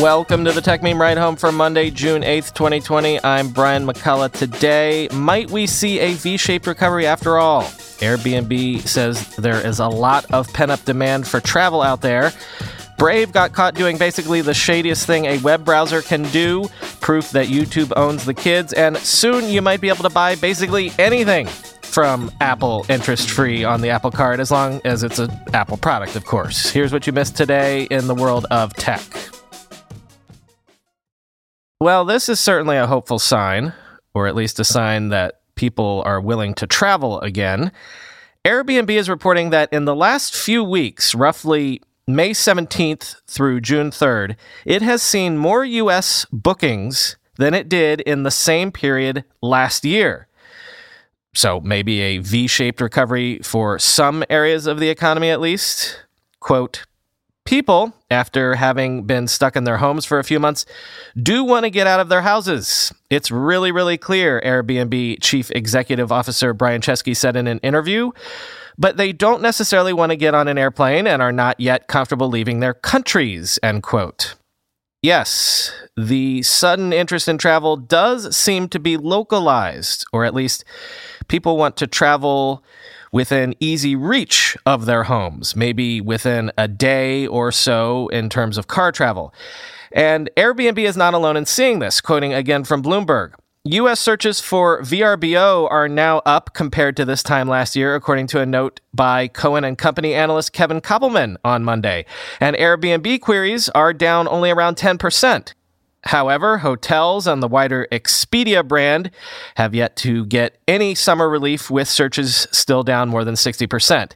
Welcome to the Techmeme Ride Home for Monday, June 8th, 2020. I'm Brian McCullough. Today, might we see a V shaped recovery after all? Airbnb says there is a lot of pent up demand for travel out there. Brave got caught doing basically the shadiest thing a web browser can do, proof that YouTube owns the kids, and soon you might be able to buy basically anything from Apple interest free on the Apple Card, as long as it's an Apple product, of course. Here's what you missed today in the world of tech. Well, this is certainly a hopeful sign, or at least a sign that people are willing to travel again. Airbnb is reporting that in the last few weeks, roughly May 17th through June 3rd, it has seen more US bookings than it did in the same period last year. So maybe a V shaped recovery for some areas of the economy at least. Quote, People, after having been stuck in their homes for a few months, do want to get out of their houses. It's really, really clear, Airbnb Chief Executive Officer Brian Chesky said in an interview. But they don't necessarily want to get on an airplane and are not yet comfortable leaving their countries, end quote. Yes, the sudden interest in travel does seem to be localized, or at least people want to travel within easy reach of their homes, maybe within a day or so in terms of car travel. And Airbnb is not alone in seeing this, quoting again from Bloomberg. US searches for VRBO are now up compared to this time last year, according to a note by Cowen and Company analyst Kevin Koppelman on Monday. And Airbnb queries are down only around 10%. However, hotels on the wider Expedia brand have yet to get any summer relief, with searches still down more than 60%.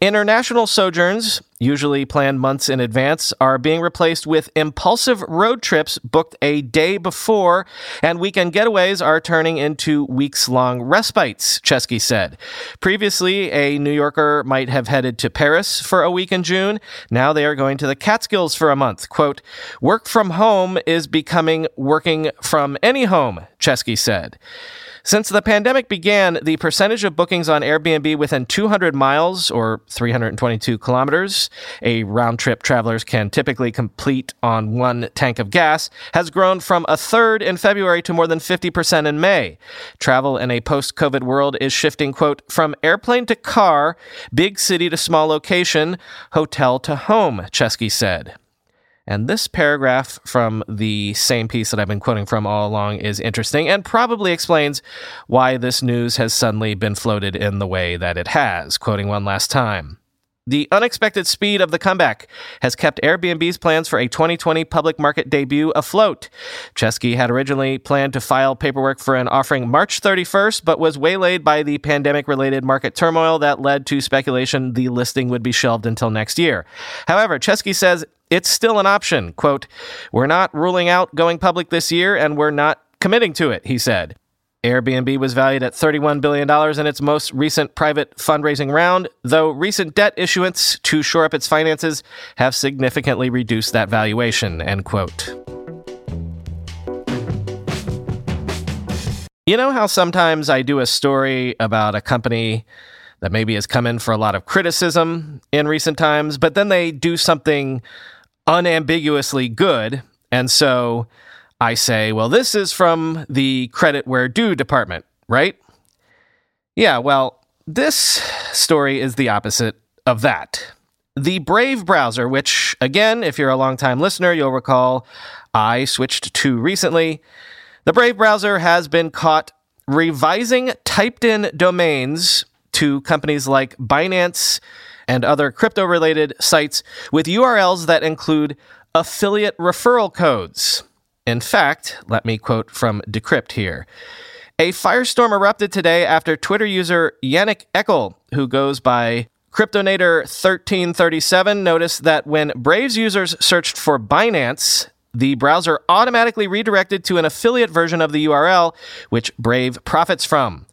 International sojourns, usually planned months in advance, are being replaced with impulsive road trips booked a day before, and weekend getaways are turning into weeks long respites, Chesky said. Previously, a New Yorker might have headed to Paris for a week in June. Now they are going to the Catskills for a month. Quote, work from home is becoming working from any home, Chesky said. Since the pandemic began, the percentage of bookings on Airbnb within 200 miles or 322 kilometers, a round trip travelers can typically complete on one tank of gas, has grown from a third in February to more than 50% in May. Travel in a post COVID world is shifting, quote, from airplane to car, big city to small location, hotel to home, Chesky said. And this paragraph from the same piece that I've been quoting from all along is interesting and probably explains why this news has suddenly been floated in the way that it has. Quoting one last time. The unexpected speed of the comeback has kept Airbnb's plans for a 2020 public market debut afloat. Chesky had originally planned to file paperwork for an offering March 31st, but was waylaid by the pandemic related market turmoil that led to speculation the listing would be shelved until next year. However, Chesky says it's still an option. Quote, We're not ruling out going public this year, and we're not committing to it, he said. Airbnb was valued at $31 billion in its most recent private fundraising round, though recent debt issuance to shore up its finances have significantly reduced that valuation, end quote. You know how sometimes I do a story about a company that maybe has come in for a lot of criticism in recent times, but then they do something unambiguously good. And so I say, well, this is from the credit where due department, right? Yeah, well, this story is the opposite of that. The Brave browser, which, again, if you're a longtime listener, you'll recall I switched to recently, the Brave browser has been caught revising typed in domains to companies like Binance and other crypto related sites with URLs that include affiliate referral codes. In fact, let me quote from Decrypt here. A firestorm erupted today after Twitter user Yannick Eckel, who goes by Cryptonator 1337 noticed that when Brave's users searched for Binance, the browser automatically redirected to an affiliate version of the URL, which Brave profits from.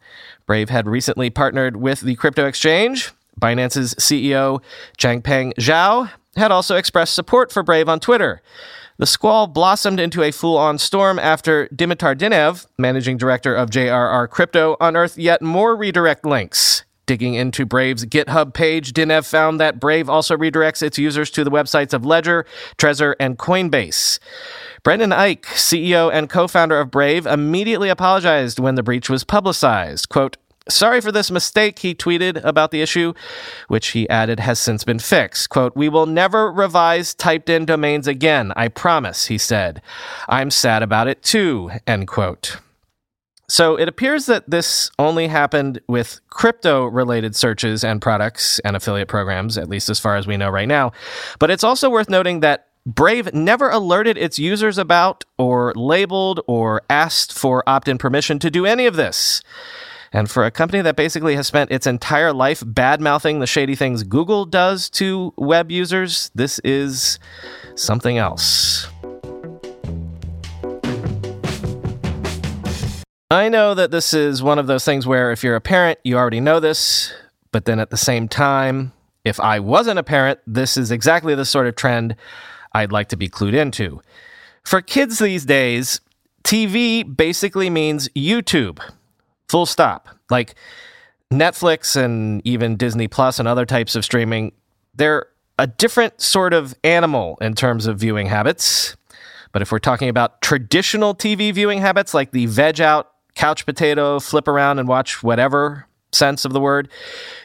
Brave had recently partnered with the crypto exchange. Binance's CEO, Changpeng Zhao, had also expressed support for Brave on Twitter. The squall blossomed into a full on storm after Dimitar Dinev, managing director of JRR Crypto, unearthed yet more redirect links. Digging into Brave's GitHub page, Dinev found that Brave also redirects its users to the websites of Ledger, Trezor, and Coinbase. Brendan Eich, CEO and co founder of Brave, immediately apologized when the breach was publicized. Quote, Sorry for this mistake, he tweeted about the issue, which he added has since been fixed. Quote, We will never revise typed in domains again, I promise, he said. I'm sad about it too, end quote. So it appears that this only happened with crypto related searches and products and affiliate programs, at least as far as we know right now. But it's also worth noting that Brave never alerted its users about or labeled or asked for opt in permission to do any of this. And for a company that basically has spent its entire life bad mouthing the shady things Google does to web users, this is something else. I know that this is one of those things where if you're a parent, you already know this, but then at the same time, if I wasn't a parent, this is exactly the sort of trend I'd like to be clued into. For kids these days, TV basically means YouTube. Full stop. Like Netflix and even Disney Plus and other types of streaming, they're a different sort of animal in terms of viewing habits. But if we're talking about traditional TV viewing habits like the veg out, couch potato, flip around and watch whatever sense of the word.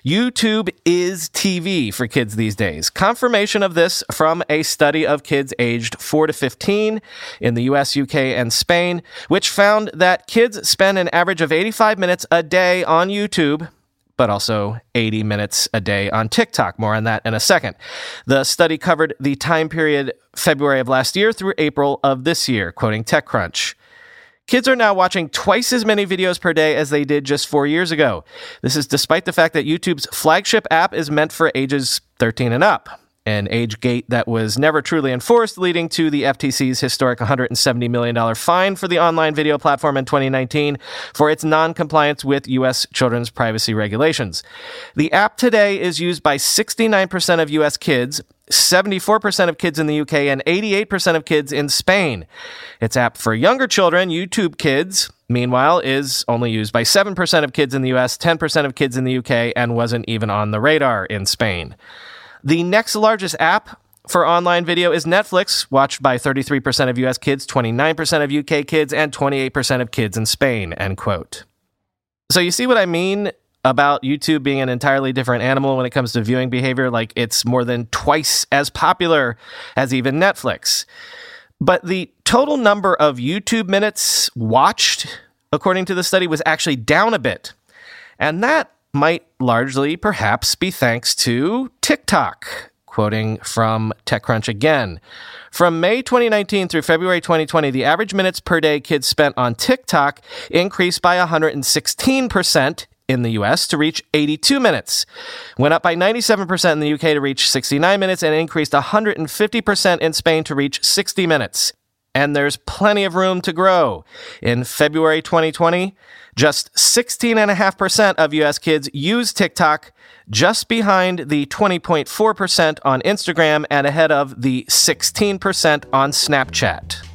YouTube is TV for kids these days. Confirmation of this from a study of kids aged 4 to 15 in the US, UK, and Spain, which found that kids spend an average of 85 minutes a day on YouTube. But also 80 minutes a day on TikTok. More on that in a second. The study covered the time period February of last year through April of this year, quoting TechCrunch. Kids are now watching twice as many videos per day as they did just four years ago. This is despite the fact that YouTube's flagship app is meant for ages 13 and up an age gate that was never truly enforced, leading to the FTC's historic $170 million fine for the online video platform in 2019 for its non-compliance with U.S. children's privacy regulations. The app today is used by 69% of U.S. kids, 74% of kids in the UK, and 88% of kids in Spain. Its app for younger children, YouTube Kids, meanwhile, is only used by 7% of kids in the US, 10% of kids in the UK, and wasn't even on the radar in Spain. The next largest app for online video is Netflix, watched by 33% of US kids, 29% of UK kids, and 28% of kids in Spain, end quote. So you see what I mean about YouTube being an entirely different animal when it comes to viewing behavior? Like it's more than twice as popular as even Netflix. But the total number of YouTube minutes watched, according to the study, was actually down a bit. And that might largely perhaps be thanks to TikTok. Quoting from TechCrunch again. From May 2019 through February 2020, the average minutes per day kids spent on TikTok increased by 116% in the US to reach 82 minutes. Went up by 97% in the UK to reach 69 minutes and increased 150% in Spain to reach 60 minutes and there's plenty of room to grow. In February 2020, just 16.5% of US kids use TikTok, just behind the 20.4% on Instagram and ahead of the 16% on Snapchat.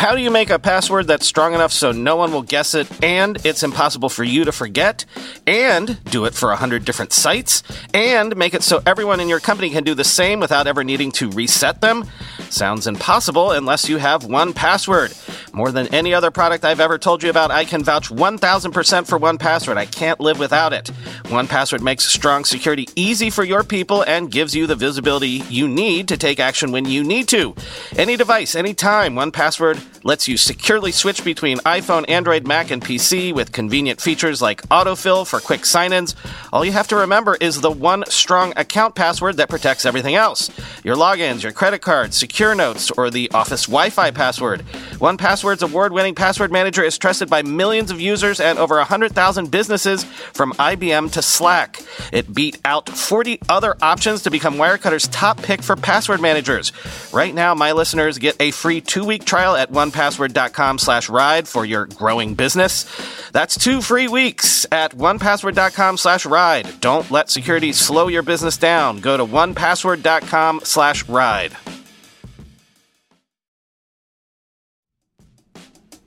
How do you make a password that's strong enough so no one will guess it and it's impossible for you to forget? And do it for 100 different sites? And make it so everyone in your company can do the same without ever needing to reset them? Sounds impossible unless you have 1Password. More than any other product I've ever told you about, I can vouch 1000% for 1Password. I can't live without it. 1Password makes strong security easy for your people and gives you the visibility you need to take action when you need to. Any device, anytime, 1Password lets you securely switch between iPhone, Android, Mac, and PC with convenient features like autofill for quick sign ins. All you have to remember is the one strong account password that protects everything else your logins, your credit cards, secure notes, or the Office Wi Fi password. 1Password's award winning password manager is trusted by millions of users and over 100,000 businesses from IBM to Slack. It beat out 40 other options to become Wirecutter's top pick for password managers. Right now, my listeners get a free two week trial at onepassword.com slash ride for your growing business. That's two free weeks at onepassword.com slash ride. Don't let security slow your business down. Go to onepassword.com slash ride.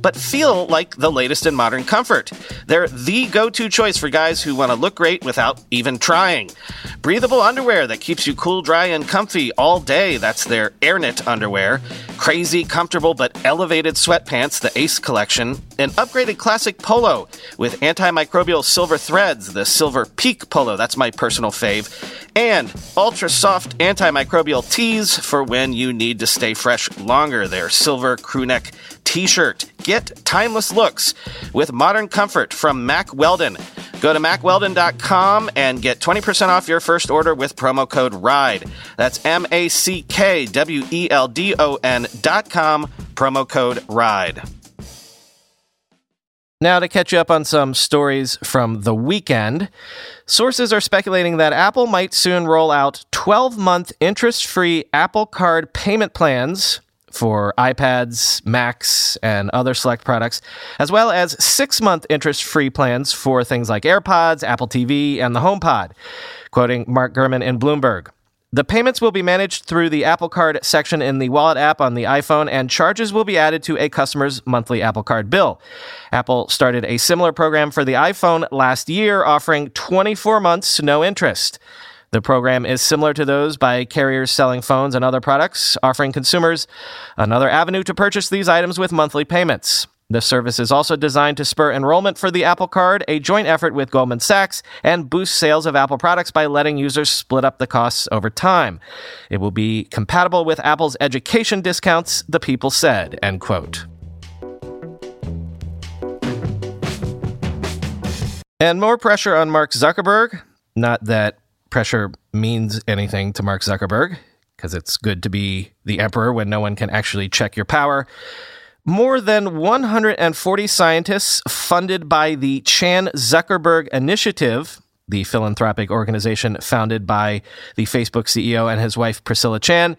but feel like the latest in modern comfort. They're the go to choice for guys who want to look great without even trying. Breathable underwear that keeps you cool, dry, and comfy all day. That's their AirKnit underwear. Crazy, comfortable, but elevated sweatpants, the Ace collection. An upgraded classic polo with antimicrobial silver threads, the Silver Peak polo. That's my personal fave. And ultra soft antimicrobial tees for when you need to stay fresh longer. Their silver crewneck t shirt. Get timeless looks with modern comfort from Mack Weldon. Go to mackweldon.com and get 20% off your first order with promo code RIDE. That's M A C K W E L D O N.com, promo code RIDE. Now, to catch you up on some stories from the weekend, sources are speculating that Apple might soon roll out 12 month interest free Apple Card payment plans for iPads, Macs, and other select products, as well as six month interest free plans for things like AirPods, Apple TV, and the HomePod. Quoting Mark Gurman in Bloomberg. The payments will be managed through the Apple Card section in the Wallet app on the iPhone, and charges will be added to a customer's monthly Apple Card bill. Apple started a similar program for the iPhone last year, offering 24 months no interest. The program is similar to those by carriers selling phones and other products, offering consumers another avenue to purchase these items with monthly payments. The service is also designed to spur enrollment for the Apple Card, a joint effort with Goldman Sachs, and boost sales of Apple products by letting users split up the costs over time. It will be compatible with Apple's education discounts, the people said, end quote. And more pressure on Mark Zuckerberg. Not that pressure means anything to Mark Zuckerberg, because it's good to be the emperor when no one can actually check your power. More than 140 scientists funded by the Chan Zuckerberg Initiative, the philanthropic organization founded by the Facebook CEO and his wife Priscilla Chan,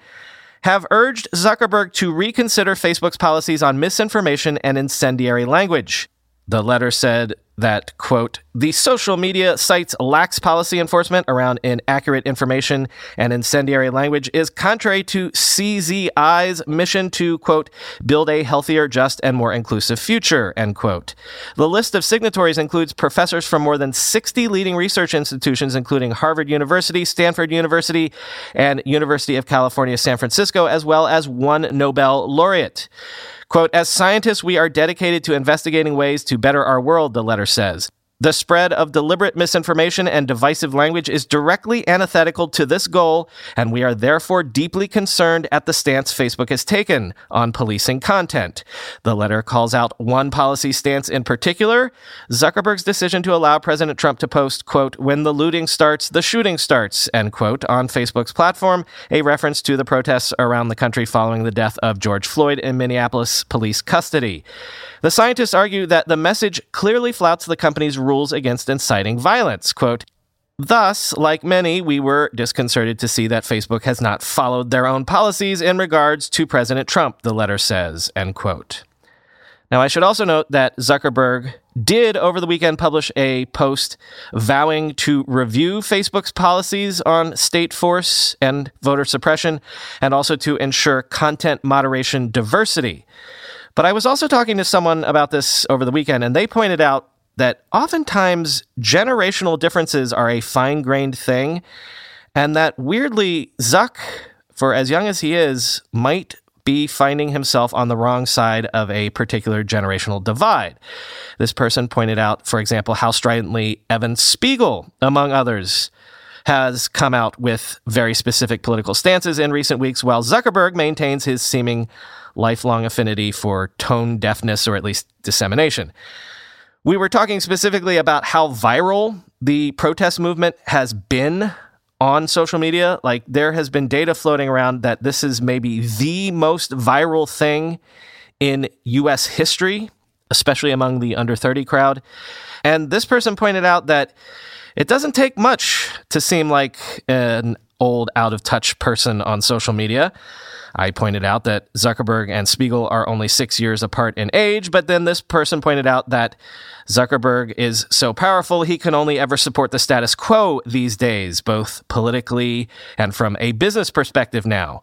have urged Zuckerberg to reconsider Facebook's policies on misinformation and incendiary language. The letter said that, quote, the social media site's lax policy enforcement around inaccurate information and incendiary language is contrary to CZI's mission to, quote, build a healthier, just, and more inclusive future, end quote. The list of signatories includes professors from more than 60 leading research institutions, including Harvard University, Stanford University, and University of California, San Francisco, as well as one Nobel laureate. Quote, as scientists, we are dedicated to investigating ways to better our world, the letter says. The spread of deliberate misinformation and divisive language is directly antithetical to this goal, and we are therefore deeply concerned at the stance Facebook has taken on policing content. The letter calls out one policy stance in particular Zuckerberg's decision to allow President Trump to post, quote, when the looting starts, the shooting starts, end quote, on Facebook's platform, a reference to the protests around the country following the death of George Floyd in Minneapolis police custody. The scientists argue that the message clearly flouts the company's rules against inciting violence. Quote, Thus, like many, we were disconcerted to see that Facebook has not followed their own policies in regards to President Trump, the letter says, end quote. Now, I should also note that Zuckerberg did over the weekend publish a post vowing to review Facebook's policies on state force and voter suppression and also to ensure content moderation diversity. But I was also talking to someone about this over the weekend, and they pointed out that oftentimes generational differences are a fine grained thing, and that weirdly, Zuck, for as young as he is, might be finding himself on the wrong side of a particular generational divide. This person pointed out, for example, how stridently Evan Spiegel, among others, has come out with very specific political stances in recent weeks, while Zuckerberg maintains his seeming lifelong affinity for tone deafness or at least dissemination. We were talking specifically about how viral the protest movement has been on social media. Like, there has been data floating around that this is maybe the most viral thing in US history, especially among the under 30 crowd. And this person pointed out that it doesn't take much to seem like an old, out of touch person on social media. I pointed out that Zuckerberg and Spiegel are only six years apart in age, but then this person pointed out that Zuckerberg is so powerful he can only ever support the status quo these days, both politically and from a business perspective now.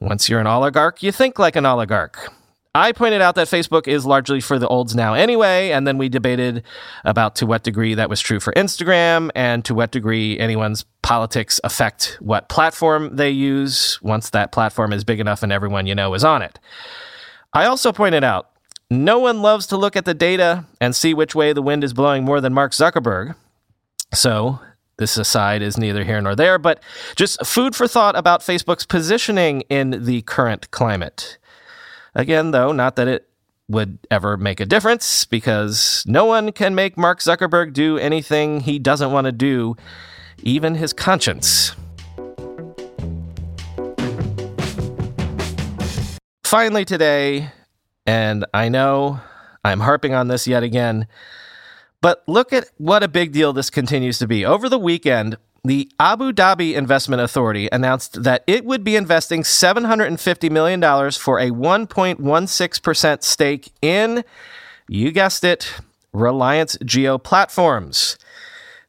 Once you're an oligarch, you think like an oligarch. I pointed out that Facebook is largely for the olds now anyway, and then we debated about to what degree that was true for Instagram and to what degree anyone's politics affect what platform they use once that platform is big enough and everyone you know is on it. I also pointed out no one loves to look at the data and see which way the wind is blowing more than Mark Zuckerberg. So, this aside is neither here nor there, but just food for thought about Facebook's positioning in the current climate. Again, though, not that it would ever make a difference because no one can make Mark Zuckerberg do anything he doesn't want to do, even his conscience. Finally, today, and I know I'm harping on this yet again, but look at what a big deal this continues to be. Over the weekend, the Abu Dhabi Investment Authority announced that it would be investing $750 million for a 1.16% stake in, you guessed it, Reliance Jio Platforms.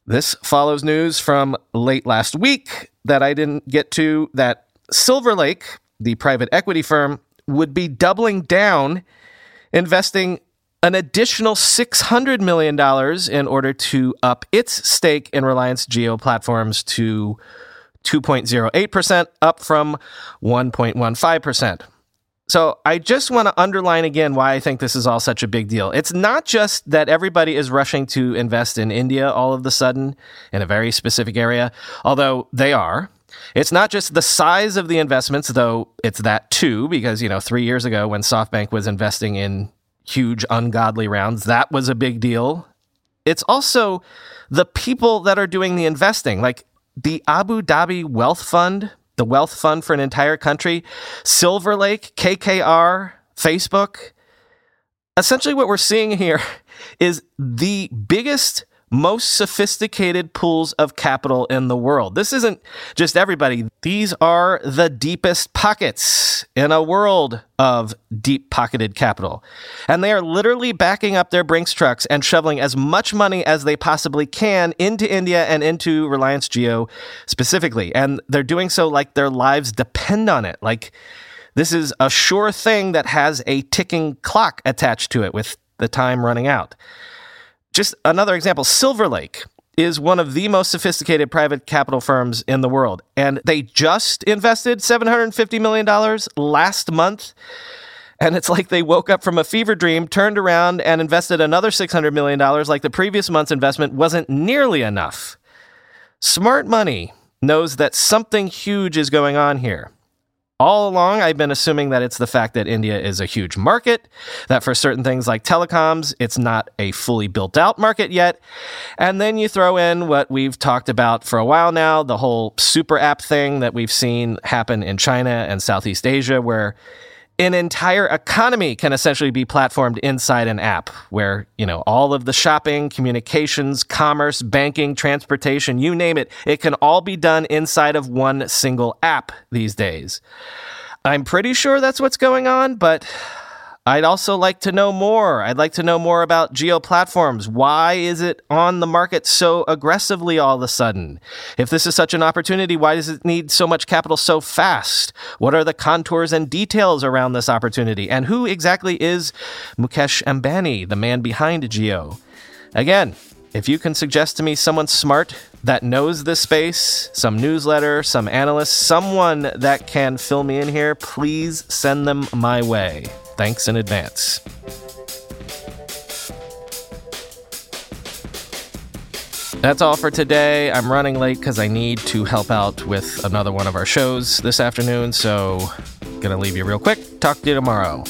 This follows news from late last week that I didn't get to that Silver Lake, the private equity firm, would be doubling down, investing an additional $600 million in order to up its stake in Reliance Jio Platforms to 2.08%, up from 1.15%. So I just want to underline again why I think this is all such a big deal. It's not just that everybody is rushing to invest in India all of the sudden in a very specific area, although they are. It's not just the size of the investments, though it's that too, because, you know, three years ago when SoftBank was investing in huge ungodly rounds. That was a big deal. It's also the people that are doing the investing, like the Abu Dhabi Wealth Fund, the wealth fund for an entire country, Silver Lake, KKR, Facebook. Essentially, what we're seeing here is the biggest most sophisticated pools of capital in the world. This isn't just everybody. These are the deepest pockets in a world of deep pocketed capital. And they are literally backing up their Brinks trucks and shoveling as much money as they possibly can into India and into Reliance Jio specifically. And they're doing so like their lives depend on it. Like this is a sure thing that has a ticking clock attached to it with the time running out. Just another example Silver Lake is one of the most sophisticated private capital firms in the world. And they just invested $750 million last month. And it's like they woke up from a fever dream, turned around, and invested another $600 million, like the previous month's investment wasn't nearly enough. Smart money knows that something huge is going on here. All along, I've been assuming that it's the fact that India is a huge market, that for certain things like telecoms, it's not a fully built out market yet. And then you throw in what we've talked about for a while now the whole super app thing that we've seen happen in China and Southeast Asia, where an entire economy can essentially be platformed inside an app where, you know, all of the shopping, communications, commerce, banking, transportation, you name it, it can all be done inside of one single app these days. I'm pretty sure that's what's going on, but I'd also like to know more. I'd like to know more about Jio Platforms. Why is it on the market so aggressively all of a sudden? If this is such an opportunity, why does it need so much capital so fast? What are the contours and details around this opportunity? And who exactly is Mukesh Ambani, the man behind Jio? Again, if you can suggest to me someone smart that knows this space, some newsletter, some analyst, someone that can fill me in here, please send them my way. Thanks in advance. That's all for today. I'm running late because I need to help out with another one of our shows this afternoon, so gonna leave you real quick. Talk to you tomorrow.